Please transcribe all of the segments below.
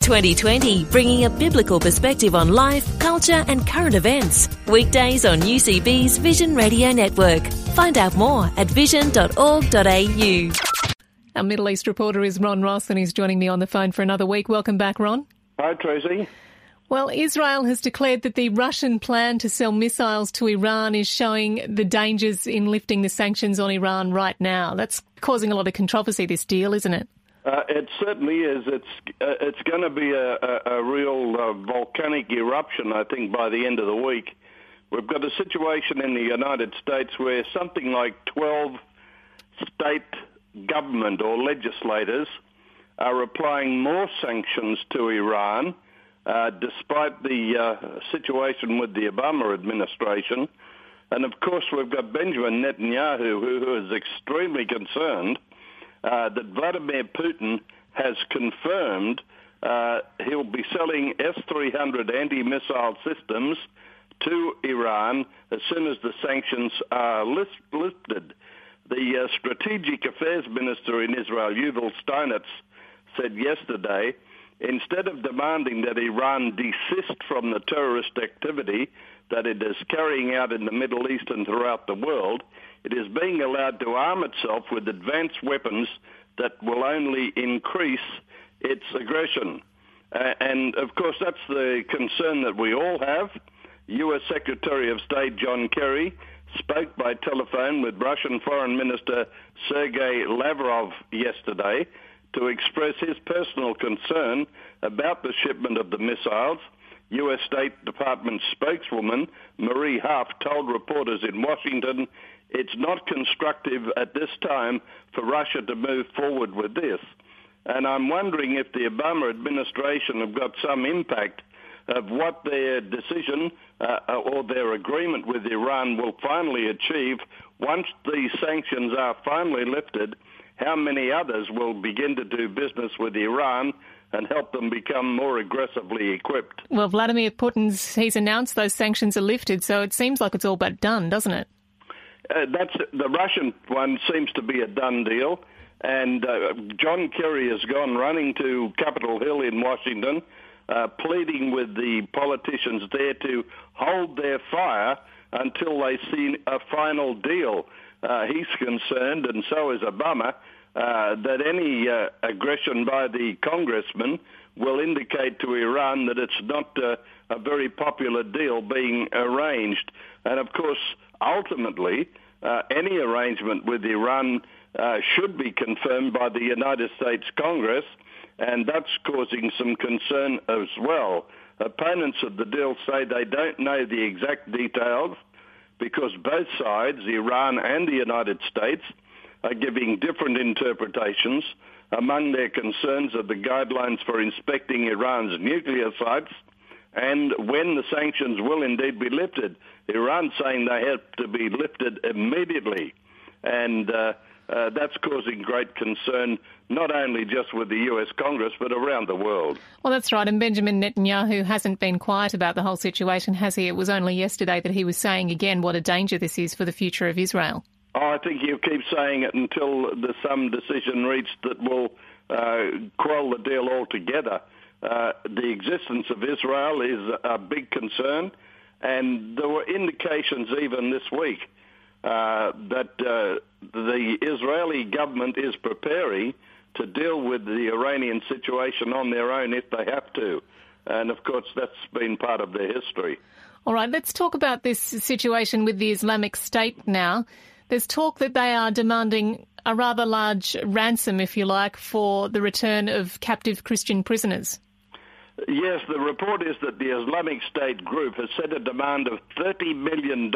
2020, bringing a biblical perspective on life, culture, and current events. Weekdays on UCB's Vision Radio Network. Find out more at vision.org.au. Our Middle East reporter is Ron Ross, and he's joining me on the phone for another week. Welcome back, Ron. Hi, Tracy. Well, Israel has declared that the Russian plan to sell missiles to Iran is showing the dangers in lifting the sanctions on Iran right now. That's causing a lot of controversy, this deal, isn't it? Uh, it certainly is. It's uh, it's going to be a, a, a real uh, volcanic eruption, I think, by the end of the week. We've got a situation in the United States where something like 12 state government or legislators are applying more sanctions to Iran, uh, despite the uh, situation with the Obama administration. And of course, we've got Benjamin Netanyahu, who, who is extremely concerned that Vladimir Putin has confirmed uh, he'll be selling S-300 anti-missile systems to Iran as soon as the sanctions are lifted. The uh, Strategic Affairs Minister in Israel, Yuval Steinitz, said yesterday, instead of demanding that Iran desist from the terrorist activity that it is carrying out in the Middle East and throughout the world, it is being allowed to arm itself with advanced weapons that will only increase its aggression. And of course, that's the concern that we all have. U.S. Secretary of State John Kerry spoke by telephone with Russian Foreign Minister Sergei Lavrov yesterday to express his personal concern about the shipment of the missiles. U.S. State Department spokeswoman Marie Harf told reporters in Washington it's not constructive at this time for Russia to move forward with this. And I'm wondering if the Obama administration have got some impact of what their decision uh, or their agreement with Iran will finally achieve once these sanctions are finally lifted. How many others will begin to do business with Iran and help them become more aggressively equipped? Well, Vladimir Putin's he's announced those sanctions are lifted, so it seems like it's all but done, doesn't it? Uh, that's the Russian one seems to be a done deal, and uh, John Kerry has gone running to Capitol Hill in Washington, uh, pleading with the politicians there to hold their fire until they see a final deal. Uh, he's concerned, and so is Obama, uh, that any uh, aggression by the congressman will indicate to Iran that it's not a very popular deal being arranged. And of course, ultimately, uh, any arrangement with Iran uh, should be confirmed by the United States Congress, and that's causing some concern as well. Opponents of the deal say they don't know the exact details because both sides, Iran and the United States, are giving different interpretations. Among their concerns are the guidelines for inspecting Iran's nuclear sites and when the sanctions will indeed be lifted. Iran saying they have to be lifted immediately, and uh, uh, that's causing great concern not only just with the US Congress but around the world. Well, that's right. And Benjamin Netanyahu hasn't been quiet about the whole situation, has he? It was only yesterday that he was saying again what a danger this is for the future of Israel. Oh, I think he'll keep saying it until there's some decision reached that will uh, quell the deal altogether. Uh, the existence of Israel is a big concern, and there were indications even this week uh, that uh, the Israeli government is preparing to deal with the Iranian situation on their own if they have to. And of course, that's been part of their history. All right, let's talk about this situation with the Islamic State now. There's talk that they are demanding a rather large ransom, if you like, for the return of captive Christian prisoners. Yes, the report is that the Islamic State group has set a demand of $30 million,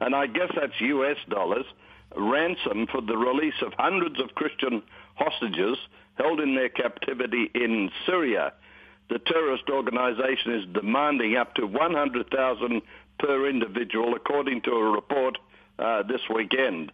and I guess that's US dollars, ransom for the release of hundreds of Christian hostages held in their captivity in Syria. The terrorist organization is demanding up to 100,000 per individual, according to a report uh, this weekend.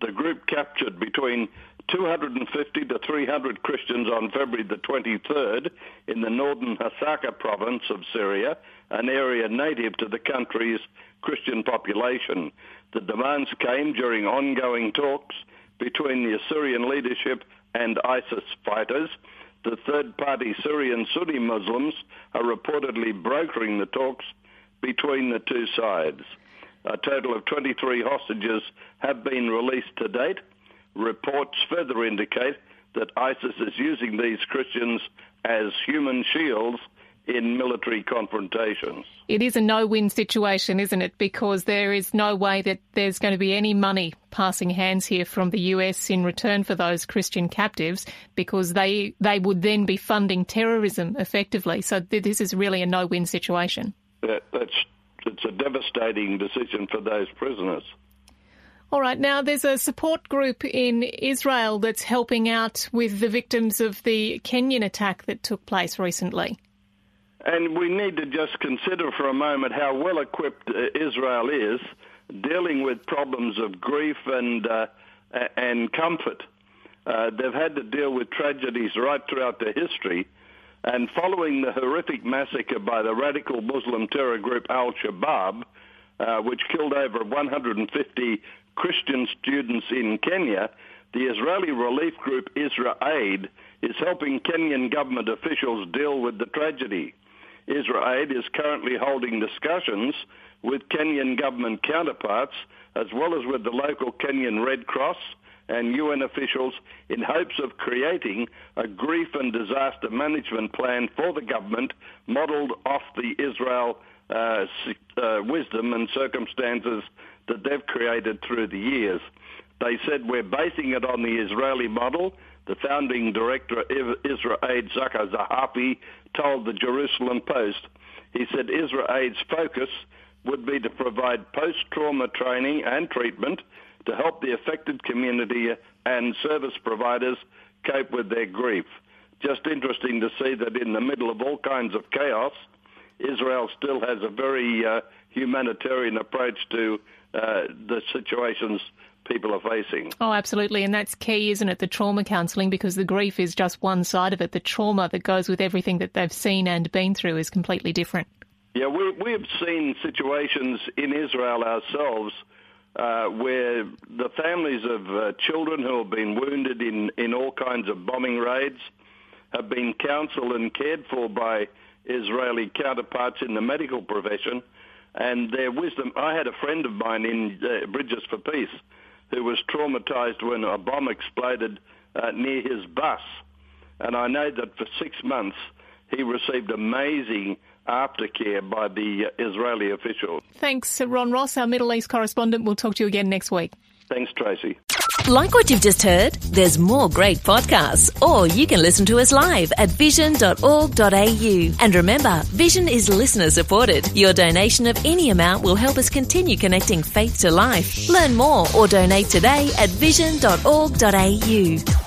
The group captured between 250 to 300 Christians on February the 23rd in the northern Hasaka province of Syria, an area native to the country's Christian population. The demands came during ongoing talks between the Assyrian leadership and ISIS fighters. The third-party Syrian Sunni Muslims are reportedly brokering the talks between the two sides. A total of 23 hostages have been released to date. Reports further indicate that ISIS is using these Christians as human shields in military confrontations. It is a no win situation, isn't it? Because there is no way that there's going to be any money passing hands here from the US in return for those Christian captives because they, they would then be funding terrorism effectively. So this is really a no win situation. It's a devastating decision for those prisoners. All right, now there's a support group in Israel that's helping out with the victims of the Kenyan attack that took place recently. And we need to just consider for a moment how well equipped uh, Israel is dealing with problems of grief and, uh, and comfort. Uh, they've had to deal with tragedies right throughout their history. And following the horrific massacre by the radical Muslim terror group Al Shabaab, uh, which killed over 150 Christian students in Kenya, the Israeli relief group Israel Aid is helping Kenyan government officials deal with the tragedy. Israel Aid is currently holding discussions with Kenyan government counterparts as well as with the local Kenyan Red Cross and UN officials in hopes of creating a grief and disaster management plan for the government modeled off the Israel uh, uh, wisdom and circumstances that they've created through the years. They said we're basing it on the Israeli model the founding director of Israel Aid, Shachar Zahavi, told the Jerusalem Post. He said Israel Aid's focus would be to provide post-trauma training and treatment to help the affected community and service providers cope with their grief. Just interesting to see that in the middle of all kinds of chaos, Israel still has a very uh, humanitarian approach to uh, the situations people are facing. Oh, absolutely. And that's key, isn't it? The trauma counselling, because the grief is just one side of it. The trauma that goes with everything that they've seen and been through is completely different. Yeah, we, we've seen situations in Israel ourselves uh, where the families of uh, children who have been wounded in, in all kinds of bombing raids have been counselled and cared for by Israeli counterparts in the medical profession. And their wisdom. I had a friend of mine in uh, Bridges for Peace who was traumatized when a bomb exploded uh, near his bus. And I know that for six months he received amazing aftercare by the uh, Israeli officials. Thanks, Ron Ross, our Middle East correspondent. We'll talk to you again next week. Thanks, Tracy. Like what you've just heard? There's more great podcasts, or you can listen to us live at vision.org.au. And remember, Vision is listener supported. Your donation of any amount will help us continue connecting faith to life. Learn more or donate today at vision.org.au.